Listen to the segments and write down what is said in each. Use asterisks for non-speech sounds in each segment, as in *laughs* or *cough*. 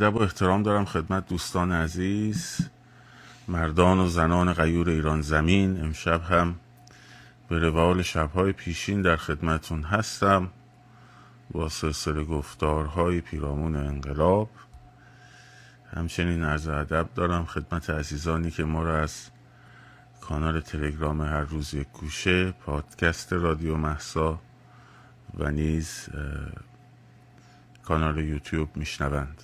ادب و احترام دارم خدمت دوستان عزیز مردان و زنان غیور ایران زمین. امشب هم به روال شبهای پیشین در خدمتون هستم با سلسله گفتارهای پیرامون انقلاب. همچنین عرض ادب دارم خدمت عزیزانی که ما را از کانال تلگرام هر روز یک گوشه پادکست رادیو محسا و نیز کانال یوتیوب میشنوند.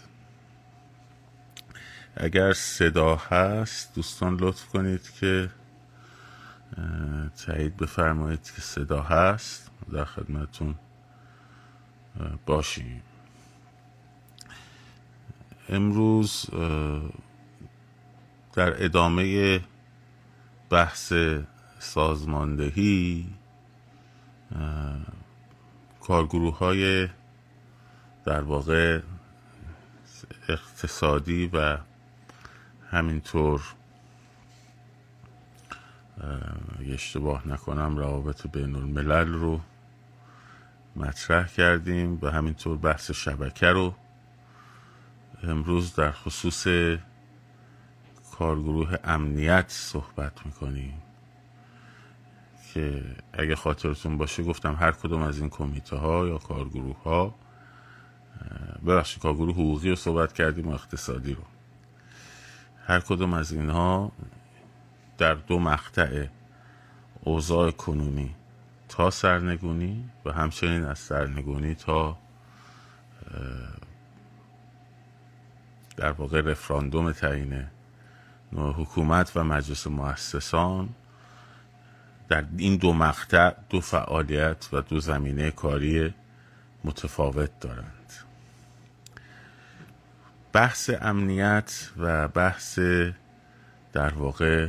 اگر صدا هست دوستان لطف کنید که تایید بفرمایید که صدا هست. در خدمتون باشیم. امروز در ادامه بحث سازماندهی کارگروه های در واقع اقتصادی و همینطور اشتباه نکنم روابط بین الملل رو مطرح کردیم و همینطور بحث شبکه رو. امروز در خصوص کارگروه امنیت صحبت می‌کنیم که اگه خاطرتون باشه گفتم هر کدوم از این کمیته ها یا کارگروه ها ببخشید کارگروه حقوقی رو صحبت کردیم و اقتصادی رو. هر کدوم از اینها در دو مقطع اوضاع کنونی تا سرنگونی و همچنین از سرنگونی تا در واقع رفراندوم تعیین نوع حکومت و مجلس مؤسسان در این دو مقطع دو فعالیت و دو زمینه کاری متفاوت دارند. بحث امنیت و بحث در واقع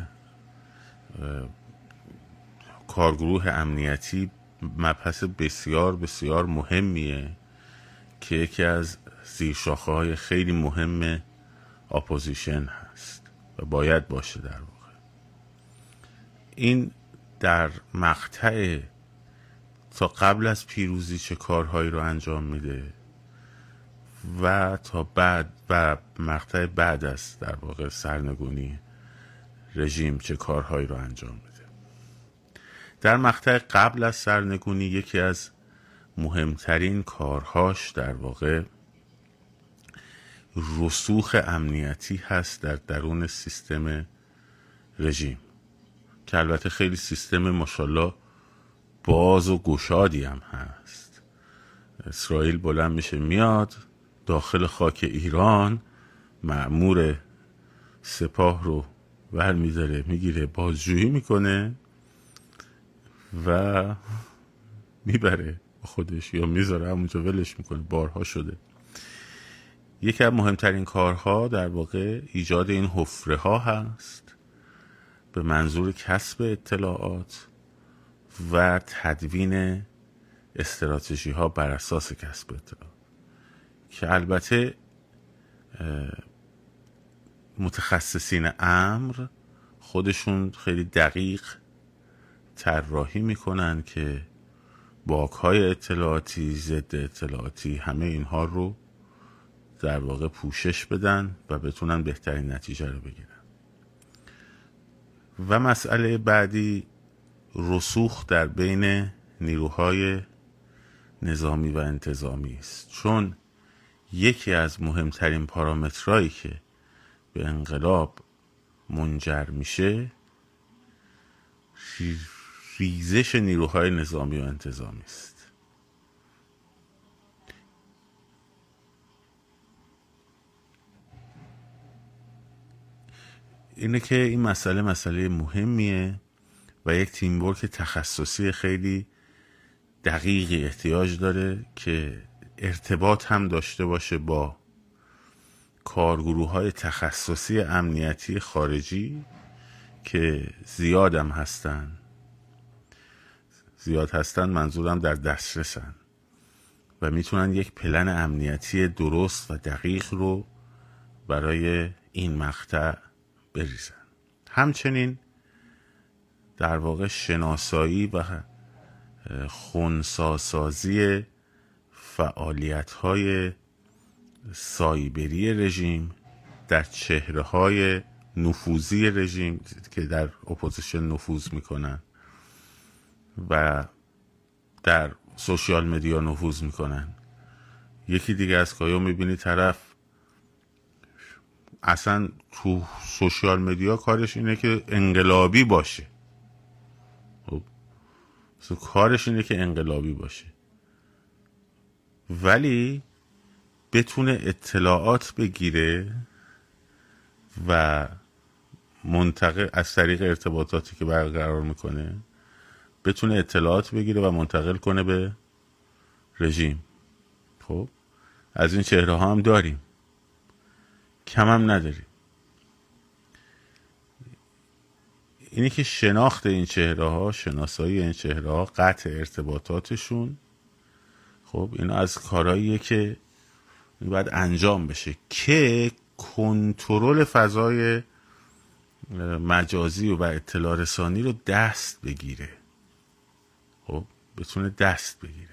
کارگروه امنیتی مبحث بسیار بسیار مهمیه که یکی از زیرشاخه های خیلی مهم opposition هست و باید باشه در واقع. این در مقطع تا قبل از پیروزی چه کارهایی رو انجام میده و تا بعد مقطع بعد از در واقع سرنگونی رژیم چه کارهایی رو انجام میده. در مقطع قبل از سرنگونی یکی از مهمترین کارهاش در واقع رسوخ امنیتی هست در درون سیستم رژیم که البته خیلی سیستم ماشاءالله باز و گشادی هم هست. اسرائیل بلند میشه میاد داخل خاک ایران معمور سپاه رو ور میداره می‌گیره بازجویی می‌کنه و می‌بره خودش یا می‌ذاره همونجا ولش می‌کنه بارها شده. یکی از مهمترین کارها در واقع ایجاد این حفره ها هست به منظور کسب اطلاعات و تدوین استراتژی ها بر اساس کسب اطلاعات. که البته متخصصین امر خودشون خیلی دقیق طراحی می‌کنن که باک های اطلاعاتی ضد اطلاعاتی همه اینها رو در واقع پوشش بدن و بتونن بهترین نتیجه رو بگیرن. و مسئله بعدی رسوخ در بین نیروهای نظامی و انتظامی است. چون یکی از مهمترین پارامترهایی که به انقلاب منجر میشه ریزش نیروهای نظامی و انتظامی است. اینه که این مسئله مسئله مهمیه و یک تیمورک تخصصی خیلی دقیقی احتیاج داره که ارتباط هم داشته باشه با کارگروه های تخصصی امنیتی خارجی که زیادم هستن. زیاد هستن منظورم در دسترسن و می‌تونن یک پلن امنیتی درست و دقیق رو برای این مقطع بریزن. همچنین در واقع شناسایی و خونساسازی فعالیت های سایبری رژیم در چهره های نفوذی رژیم که در opposition نفوذ می‌کنن و در social media نفوذ می‌کنن. یکی دیگه از کارا می‌بینی طرف اصلا تو social media کارش اینه که انقلابی باشه. خب کارش اینه که انقلابی باشه. ولی بتونه اطلاعات بگیره و منتقل از طریق ارتباطاتی که برقرار می‌کنه بتونه اطلاعات بگیره و منتقل کنه به رژیم. خب از این چهره ها هم داریم. کم هم نداریم. اینی که شناخت این چهره ها شناسایی این چهره ها قطع ارتباطاتشون خب اینا از کارهاییه که باید انجام بشه که کنترل فضای مجازی و اطلاع رسانی رو دست بگیره. خب بتونه دست بگیره.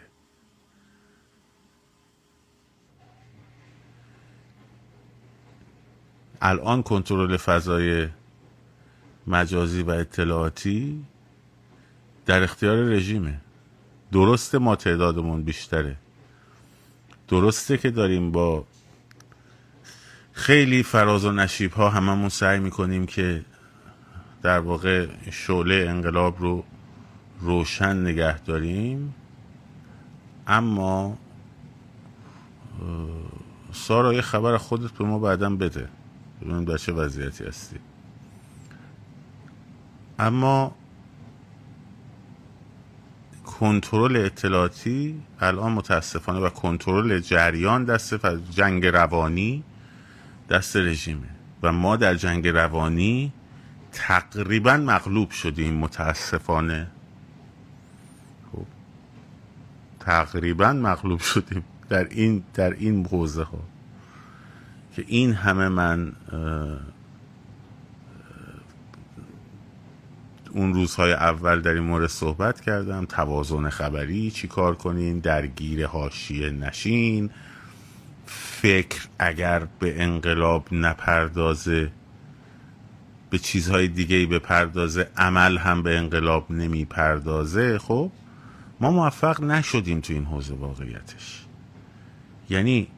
الان کنترل فضای مجازی و اطلاعاتی در اختیار رژیمه. درسته ما تعدادمون بیشتره. درسته که داریم با خیلی فراز و نشیب ها هممون سعی می‌کنیم که در واقع شعله انقلاب رو روشن نگه داریم. اما سارا یه خبر خودت به ما بعدا بده. ببینیم در چه وضعیتی هستی. اما کنترل اطلاعاتی الان متاسفانه و کنترل جریان دست جنگ روانی دست رژیمه. و ما در جنگ روانی تقریبا مغلوب شدیم متاسفانه. خب. تقریبا مغلوب شدیم در این در این حوزه ها که این همه من اون روزهای اول در این مورد صحبت کردم. توازن خبری چی کار کنین؟ درگیر حاشیه نشین. فکر اگر به انقلاب نپردازه به چیزهای دیگه ای بپردازه عمل هم به انقلاب نمی پردازه خب ما موفق نشدیم تو این حوزه واقعیتش. یعنی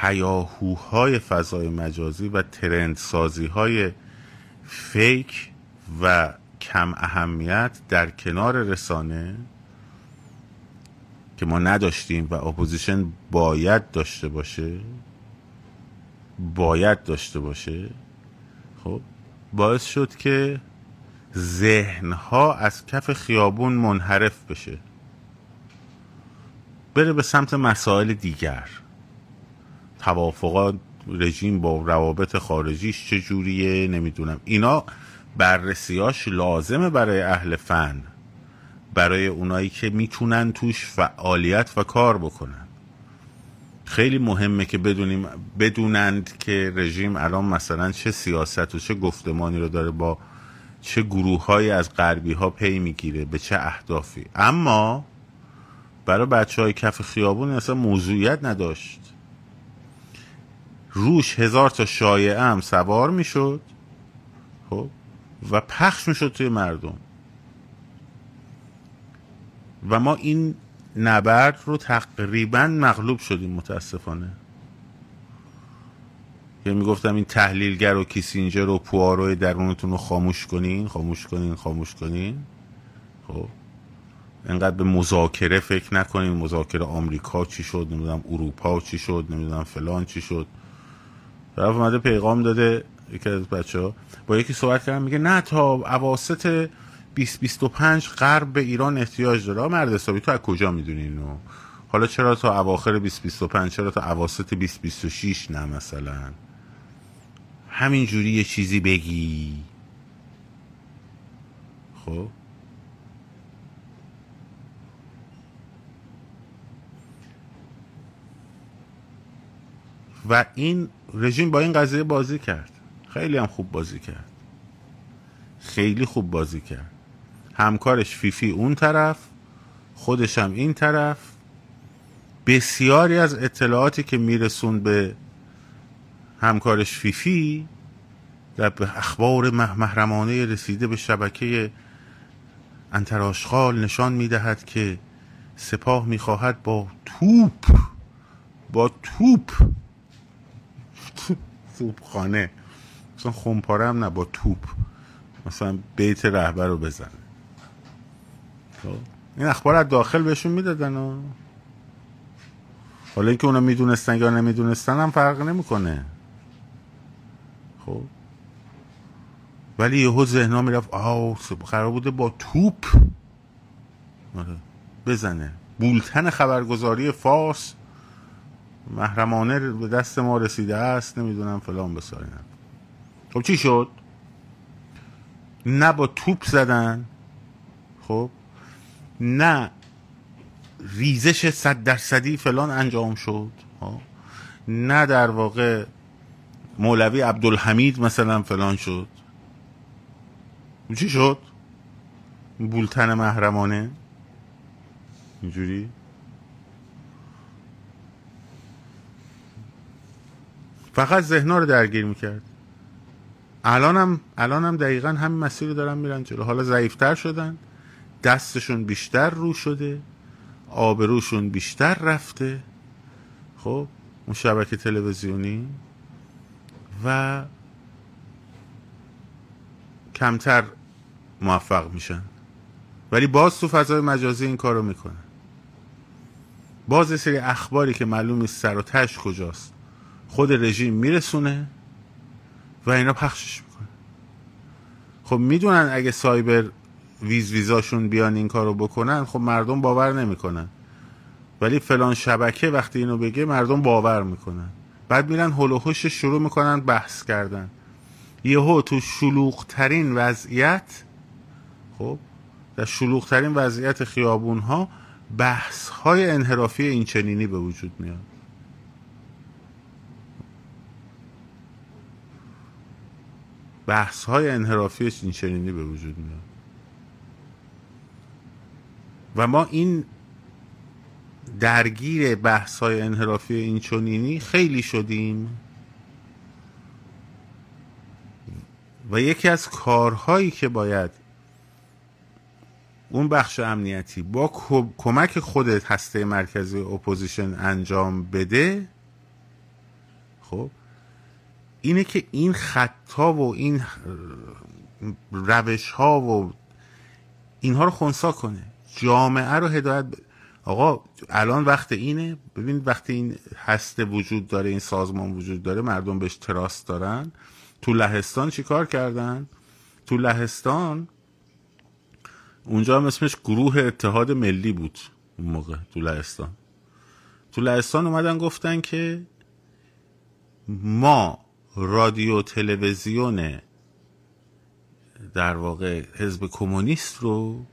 هیاهوهای فضای مجازی و trend سازی های fake و کم اهمیت در کنار رسانه که ما نداشتیم و opposition باید داشته باشه باید داشته باشه خب باعث شد که ذهنها از کف خیابون منحرف بشه. بره به سمت مسائل دیگر. توافقات رژیم با روابط خارجیش چجوریه؟ نمی‌دونم. اینا بررسیاش لازمه برای اهل فن برای اونایی که می‌تونن توش فعالیت و کار بکنن. خیلی مهمه که بدونیم بدونند که رژیم الان مثلا چه سیاست و چه گفتمانی رو داره با چه گروه های از غربی ها پی می‌گیره به چه اهدافی. اما برای بچه های کف خیابون اصلا موضوعیت نداشت. روش هزار تا شایعه هم سوار می‌شد. خب؟ و پخش می‌شد توی مردم. و ما این نبرد رو تقریبا مغلوب شدیم متاسفانه. که می‌گفتم این تحلیلگر و کیسینجر و پوارو درونتون رو خاموش کنین خاموش کنین خاموش کنین. خب. انقدر به مذاکره فکر نکنین مذاکره آمریکا چی شد نمی‌دونم اروپا چی شد نمی‌دونم فلان چی شد. طرف اومده پیغام داده یکی از بچه ها با یکی صحبت کردن میگه نه تا عواست 2025 غرب به ایران احتیاج داره. مرد حسابی تو از کجا می‌دونی اینو؟ حالا چرا تا اواخر 2025 چرا تا عواست 2026 نه مثلا؟ همینجوری یه چیزی بگی. خب؟ و این رژیم با این قضیه بازی کرد. خیلی هم خوب بازی کرد. خیلی خوب بازی کرد. همکارش فیفی اون طرف خودش هم این طرف. بسیاری از اطلاعاتی که میرسون به همکارش فیفی و به اخبار محرمانه رسیده به شبکه انتراشخال نشان می‌دهد که سپاه می‌خواهد با توپ با توپ توپ خانه مثلا خمپاره هم نه با توپ. مثلا بیت رهبر رو بزنه. خب. این اخبار از داخل بهشون می‌دادن حالا اینکه اونا می‌دونستن یا نمی‌دونستن هم فرق نمی‌کنه. خب. ولی یهو ذهنا می‌رفت آه قرار بوده با توپ آره. بزنه. بولتن خبرگزاری فارس محرمانه به دست ما رسیده است نمی‌دونم فلان بسارین خب چی شد؟ نه با توپ زدن خب؟ نه ریزش صد درصدی فلان انجام شد خب؟ نه در واقع مولوی عبدالحمید مثلا فلان شد. چی شد؟ بولتن محرمانه؟ اینجوری؟ فقط ذهنا رو درگیر می‌کرد. الانم الانم دقیقا همین مسیر دارن میرن جلو. حالا ضعیفتر شدن دستشون بیشتر رو شده آبروشون بیشتر رفته. خب اون شبکه تلویزیونی. و کمتر موفق میشن. ولی باز تو فضای مجازی این کارو می‌کنن. باز سری اخباری که معلوم سر و تش کجاست خود رژیم میرسونه. و اینا پخشش می‌کنه. خب می‌دونن اگه سایبر ویز ویزاشون بیان این کارو بکنن خب مردم باور نمی‌کنن. ولی فلان شبکه وقتی اینو بگه مردم باور می‌کنن. بعد میرن هلوهوش شروع می‌کنن بحث کردن. یهو تو شلوغ ترین وضعیت خب در شلوغ ترین وضعیت خیابون ها بحث های انحرافی این چنینی به وجود میاد. بحث های انحرافی این چنینی به وجود میاد. و ما این درگیر بحث های انحرافی این چنینی خیلی شدیم. و یکی از کارهایی که باید اون بخش امنیتی با کمک خود هسته مرکزی opposition انجام بده خب اینه که این خطا و این روش ها و اینها رو خونسا کنه. جامعه رو هدایت ب... آقا الان وقت اینه. ببین وقتی این هسته وجود داره این سازمان وجود داره مردم بهش trust دارن. تو لهستان چیکار کردن؟ تو لهستان اونجا هم اسمش گروه اتحاد ملی بود اون موقع تو لهستان. تو لهستان اومدن گفتن که ما رادیو تلویزیون در واقع حزب کمونیست رو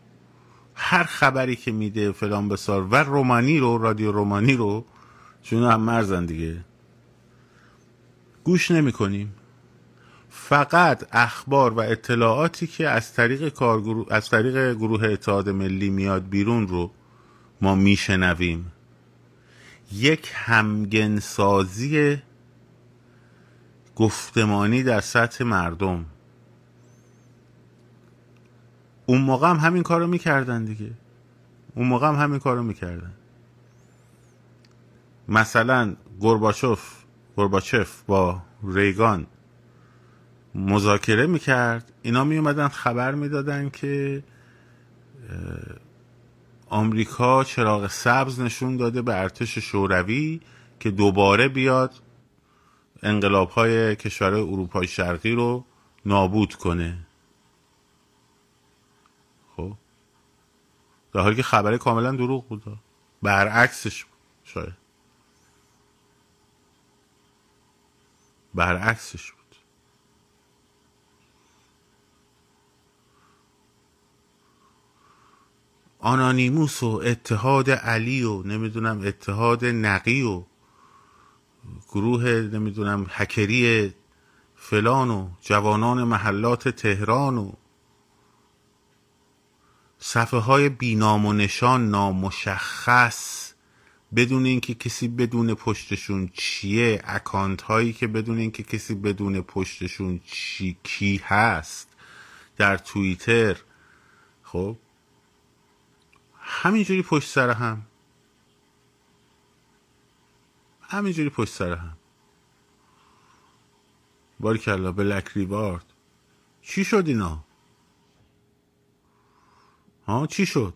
هر خبری که میده فلان بسار و رومانی رو رادیو رومانی رو چون هم مرزن دیگه. گوش نمی کنیم. فقط اخبار و اطلاعاتی که از طریق کارگروه از طریق گروه اتحاد ملی میاد بیرون رو ما میشنویم. یک همگنسازی گفتمانی در سطح مردم. اون موقع هم همین کارو می‌کردن دیگه. اون موقع هم همین کارو می‌کردن. مثلا گرباچوف گرباچف با ریگان مذاکره می‌کرد. اینا میومدن خبر می‌دادن که آمریکا چراغ سبز نشون داده به ارتش شوروی که دوباره بیاد انقلاب های کشور اروپای شرقی رو نابود کنه. خب؟ در حالی که خبر کاملا دروغ بود. برعکسش شاید. برعکسش بود. آنانیموس و اتحاد علی و نمی‌دونم اتحاد نقی و گروه نمی‌دونم هکری فلان و جوانان محلات تهران و صفحه های بینام و نشان نامشخص بدون اینکه کسی بدون پشتشون چیه اکانت هایی که بدون اینکه کسی بدون پشتشون چی کی هست در توییتر. خب همینجوری پشت سر هم. همینجوری پشت سر هم. باریکلا بلک ریوارد. چی شد اینا؟ ها چی شد؟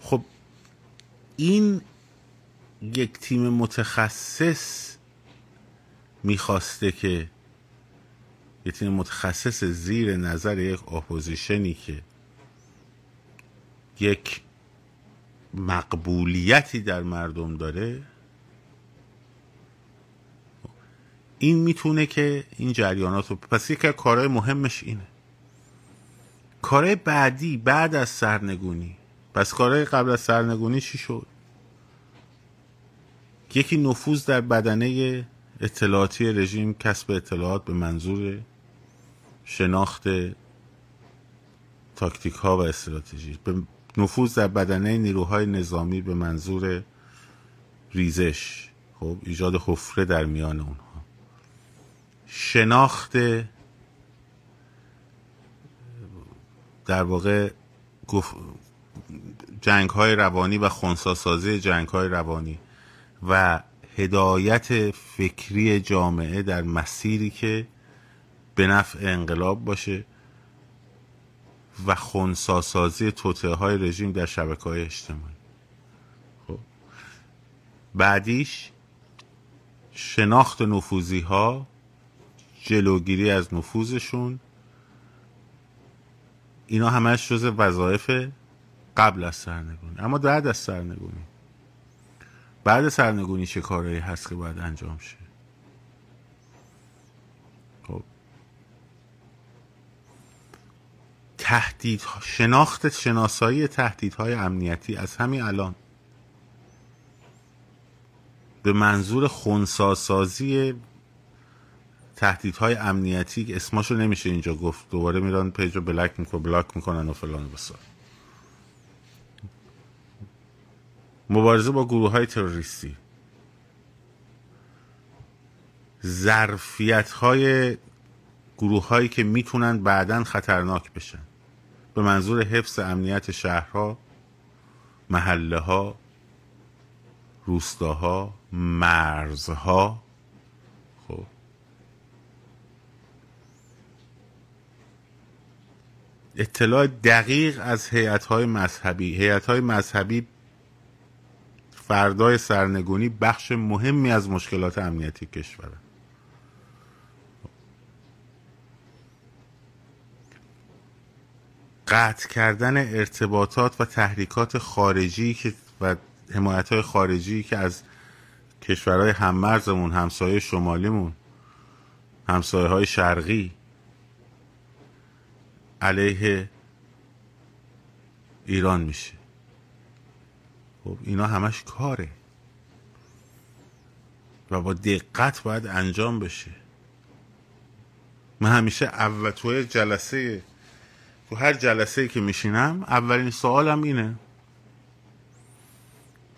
خب این یک تیم متخصص می‌خواسته که یه تیم متخصص زیر نظر یک opposition ی که یک مقبولیتی در مردم داره این می‌تونه که این جریانات رو پس یکی کارهای مهمش اینه. کارهای بعدی بعد از سرنگونی. پس کارهای قبل از سرنگونی چی شد؟ یکی نفوذ در بدنه اطلاعاتی رژیم کسب اطلاعات به منظور شناخت تاکتیک ها و استراتژی. به نفوذ در بدنه نیروهای نظامی به منظور ریزش خب ایجاد حفره در میان اونها. شناخت در واقع جنگ های روانی و خونساسازی جنگ های روانی و هدایت فکری جامعه در مسیری که به نفع انقلاب باشه و خونساسازی توطعه های رژیم در شبکه های اجتماعی. خب. بعدیش شناخت نفوذی ها جلوگیری از نفوذشون. اینا همش جز وظایف قبل از سرنگونی. اما بعد از سرنگونی. بعد سرنگونی چه کارهایی هست که باید انجام شه؟ تهدید شناخت شناسایی تهدیدهای امنیتی از همین الان. به منظور خونساسازی تهدیدهای امنیتی اسماشو نمیشه اینجا گفت. دوباره میرن پیج رو بلک می‌کنن بلاک می‌کنن و فلان و بسار. مبارزه با گروه های تروریستی. ظرفیت های گروه هایی که می‌تونن بعدا خطرناک بشن. به منظور حفظ امنیت شهرها محله ها روستاها مرزها خب. اطلاع دقیق از هیئت مذهبی. هیئت مذهبی فردای سرنگونی بخش مهمی از مشکلات امنیتی کشور قطع کردن ارتباطات و تحریکات خارجی که و حمایت های خارجی که از کشورهای هممرزمون همسایه شمالیمون همسایه های شرقی علیه ایران میشه. خب اینا همش کاره. و با دقت باید انجام بشه. من همیشه اول توی جلسه تو هر جلسه که میشینم اولین سوالم اینه.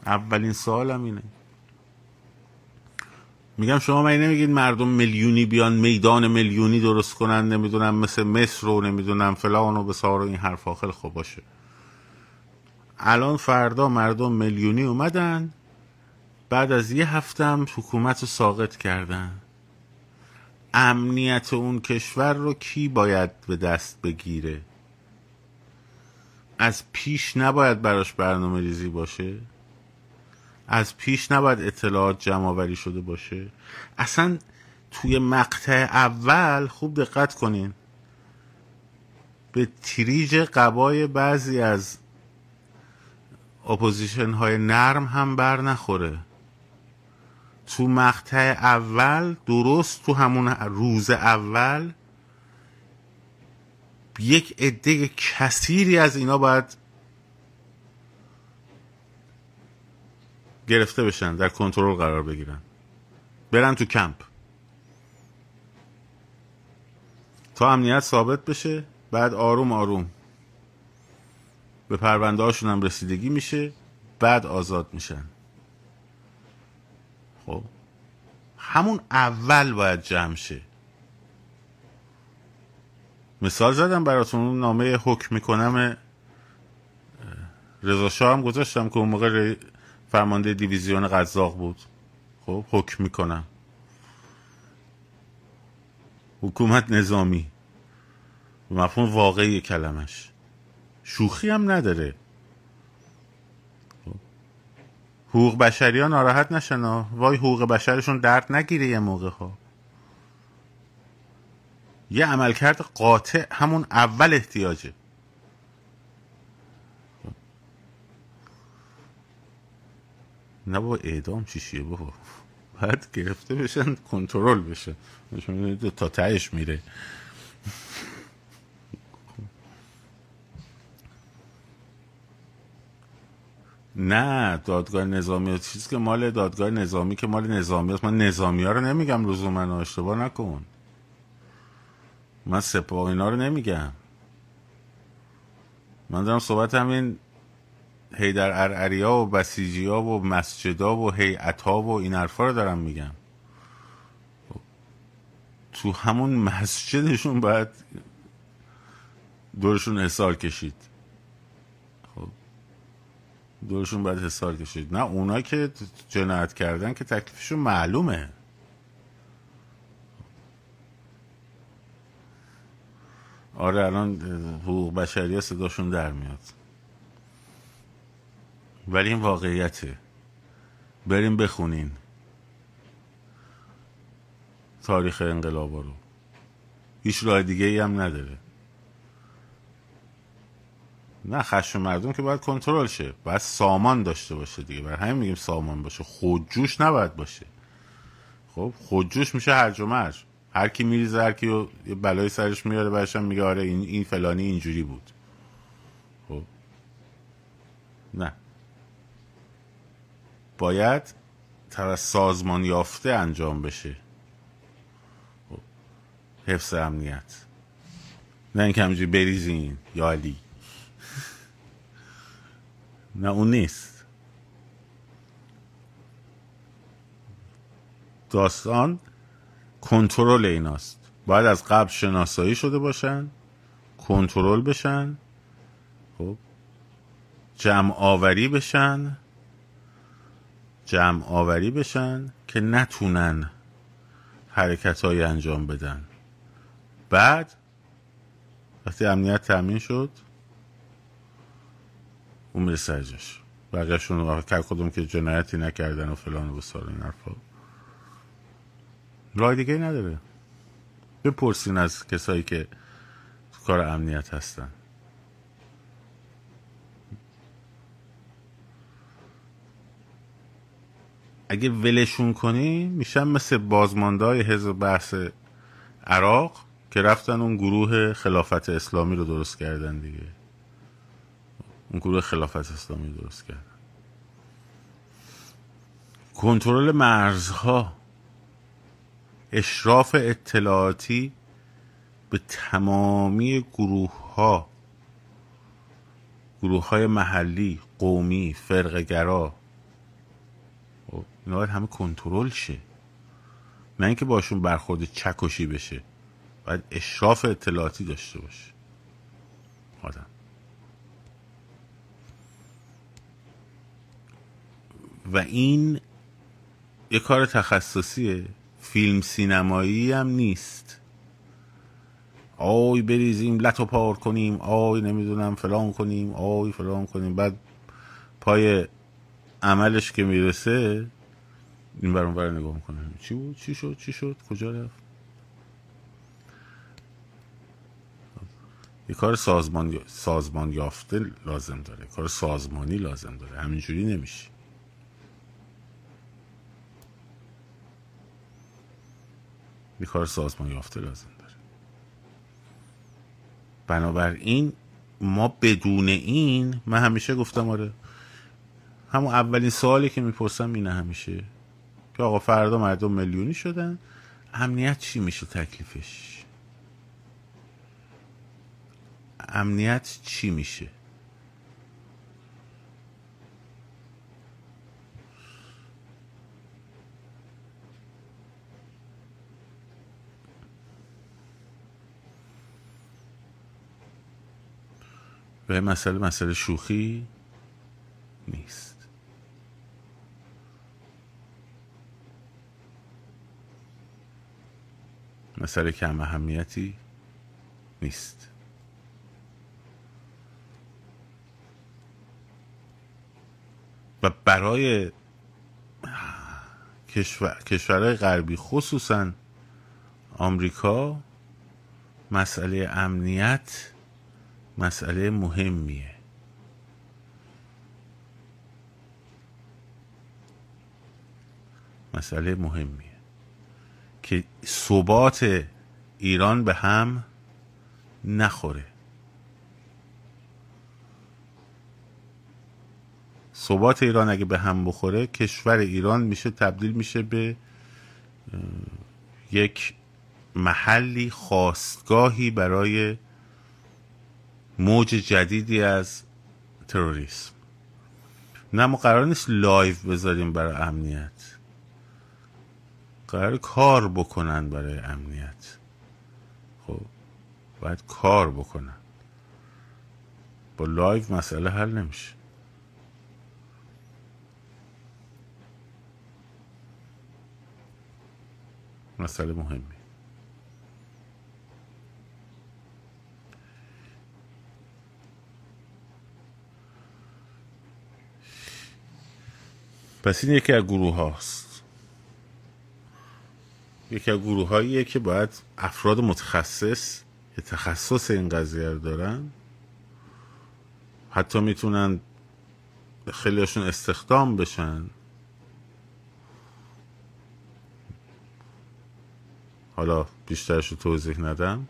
اولین سوالم اینه. میگم شما من نمیگید مردم میلیونی بیان میدان میلیونی درست کنن نمی‌دونم مثل مصر رو نمی‌دونم فلان و بسار و این حرفا. خیلی خوب باشه. الان فردا مردم میلیونی اومدن بعد از یه هفتم حکومت رو ساقط کردن. امنیت اون کشور رو کی باید به دست بگیره؟ از پیش نباید براش برنامه ریزی باشه؟ از پیش نباید اطلاعات جمع شده باشه؟ اصلا توی مقطع اول خوب دقت کنین. به تریج قبای بعضی از opposition های نرم هم بر نخوره. تو مقطع اول درست تو همون روز اول یک عده کثیری از اینا باید گرفته بشن در کنترل قرار بگیرن. برن تو کمپ. تا امنیت ثابت بشه بعد آروم آروم به پرونده هاشون هم رسیدگی میشه بعد آزاد میشن. خب؟ همون اول باید جمع شه. مثال زدم براتون نامه حکم می‌کنم رضا شاه هم گذاشتم که اون موقع فرمانده دیویزیون قزاق بود. خب حکم می‌کنم. حکومت نظامی. مفهوم واقعی کلمش. شوخی هم نداره. حقوق بشری ها ناراحت نشن وای حقوق بشرشون درد نگیره یه موقع ها یه عملکرد قاطع همون اول احتیاجه. نه بابا اعدام چیشیه بابا؟ باید گرفته بشن کنترل بشه. تا تهش میره. نه دادگاه نظامی چیزی که مال دادگاه نظامی که مال نظامی است. من نظامی ها رو نمیگم روزو من اشتباه نکن. من سپاه اینا رو نمیگم. من دارم صحبت همین هیدر ارعریا و بسیجی ها و مسجدا و هیئت ها و این حرفا رو دارم میگم. تو همون مسجدشون باید دورشون حسار کشید. خب. دورشون باید حسار کشید. نه اونا که جنایت کردن که تکلیفشون معلومه. آره الان حقوق بشری صداشون در میاد. ولی این واقعیته. بریم بخونین. تاریخ انقلاب رو. هیچ راه دیگه ای هم نداره. نه خشم مردم که باید کنترل شه. باید سامان داشته باشه دیگه. برای همین میگیم سامان باشه. خودجوش نباید باشه. خب خودجوش میشه هرج و مرج. هر کی میریزه هر کی یه بلای سرش میاره برش میگه آره این این فلانی اینجوری بود. خب. نه. باید توسط سازمان یافته انجام بشه. خب. حفظ امنیت. نه اینکه همینجوری بریزین یا علی. *laughs* نه اون نیست. داستان کنترل ایناست. باید از قبل شناسایی شده باشن کنترل بشن خب جمع آوری بشن جمع آوری بشن که نتونن حرکت های انجام بدن. بعد وقتی امنیت تأمین شد اون میره سرجش بقیهشون هر کدوم که جنایتی نکردن و فلان و بسار این حرفا. راه دیگه نداره. بپرسین از کسایی که کار امنیت هستن. اگه ولشون کنی میشن مثل بازماندهای حزب بحث عراق که رفتن اون گروه خلافت اسلامی رو درست کردن دیگه. اون گروه خلافت اسلامی درست کردن. کنترل مرزها. اشراف اطلاعاتی به تمامی گروه ها گروه های محلی قومی فرقگرا خب، اینا باید همه کنترل شه. نه اینکه باشون برخورد چکشی بشه باید اشراف اطلاعاتی داشته باشه. آدم. و این یه کار تخصصیه. فیلم سینمایی هم نیست. آی بریزیم لطو پار کنیم آی نمی‌دونم فلان کنیم آی فلان کنیم. بعد پای عملش که می‌رسه این برون بر نگاه می‌کنه. چی بود؟ چی شد؟ چی شد؟ کجا رفت؟ یه کار سازمان سازمان یافته لازم داره. کار سازمانی لازم داره. همینجوری نمیشه. یه کار سازمان یافته لازم داره. بنابراین ما بدون این من همیشه گفتم آره همون اولین سوالی که می‌پرسم اینه همیشه که آقا فردا مردم میلیونی شدن امنیت چی میشه تکلیفش؟ امنیت چی میشه؟ به مسئله مسئله شوخی نیست. مسئله کم اهمیتی نیست. و برای کشور، کشورهای غربی خصوصا آمریکا مسئله امنیت مسئله مهمیه. مسئله مهمیه. که ثبات ایران به هم نخوره. ثبات ایران اگه به هم بخوره کشور ایران میشه تبدیل میشه به یک محلی خاستگاهی برای موج جدیدی از تروریسم. نه ما قرار نیست live بذاریم برای امنیت. قرار کار بکنن برای امنیت. خب باید کار بکنن. با live مسئله حل نمیشه. مسئله مهمی پس این یکی از گروه هاست. یکی از گروه هاییه که باید افراد متخصص که تخصص این قضیه رو دارن. حتی می‌تونن خیلیشون استخدام بشن. حالا بیشترش رو توضیح ندم.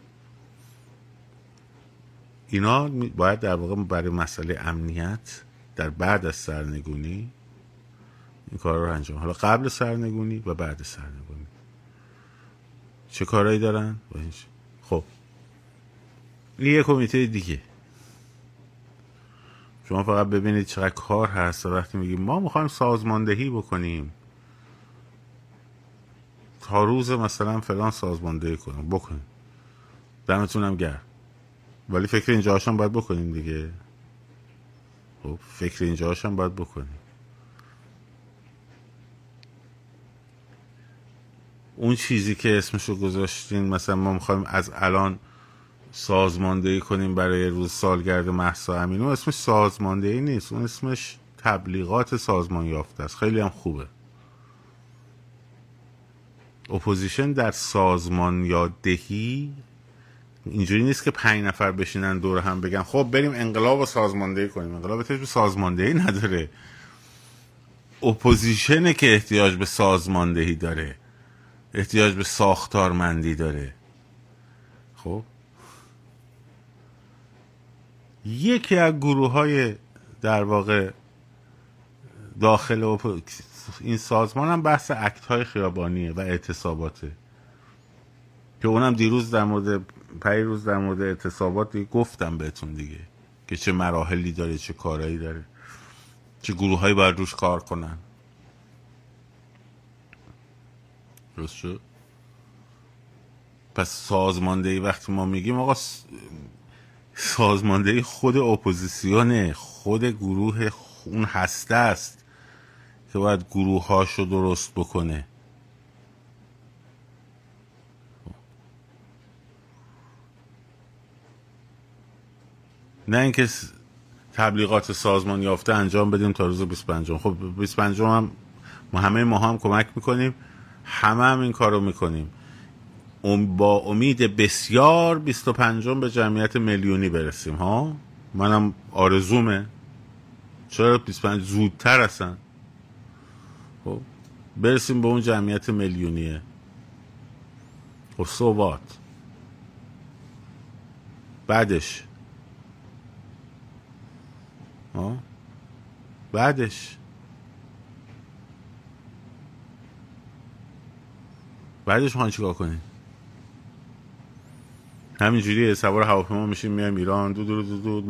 اینا باید در واقع برای مسئله امنیت در بعد از سرنگونی این کار رو انجام. حالا قبل سرنگونی و بعد سرنگونی. چه کارهایی دارن؟ خب. این یه کمیته دیگه. شما فقط ببینید چقدر کار هست. وقتی میگیم ما می‌خوایم سازماندهی بکنیم. تا روز مثلا فلان سازماندهی کنیم. بکنیم. دمتونم گرم. ولی فکر اینجا هاشم باید بکنیم دیگه. خب فکر اینجا هاشم باید بکنیم. اون چیزی که اسمشو گذاشتین مثلا ما می‌خوایم از الان سازماندهی کنیم برای روز سالگرد محسا امینو اسمش سازماندهی نیست. اون اسمش تبلیغات سازمان یافته است. خیلی هم خوبه. opposition در سازماندهی اینجوری نیست که پنج نفر بشینن دور هم بگن خب بریم انقلاب و سازماندهی کنیم. انقلاب به سازماندهی نداره. opposition ه که احتیاج به سازماندهی داره. احتیاج به ساختارمندی داره. خب؟ یکی از گروه های در واقع داخل این سازمان هم بحث act های خیابانیه و اعتصاباته. که اونم دیروز در مورد روز در مورد اعتصابات گفتم بهتون دیگه. که چه مراحلی داره چه کارهایی داره. چه گروه هایی باید روش کار کنن. درست شد؟ پس سازماندهی وقتی ما میگیم آقا سازماندهی خود اپوزیسیون خود گروه اون هسته است که باید گروه هاشو درست بکنه. نه اینکه تبلیغات سازمان یافته انجام بدیم تا روز 25 خب 25 هم ما همه ما هم کمک می‌کنیم. همه هم این کار رو می‌کنیم با امید بسیار 25 به جمعیت میلیونی برسیم ها؟ منم آرزومه. چرا 25 زودتر هستن خب برسیم به اون جمعیت میلیونیه. خب صحبات بعدش. ها؟ بعدش. بعدش می‌خوان چیکار کنین همینجوری سوار هواپیما میشیم میایم ایران دو دو دو دو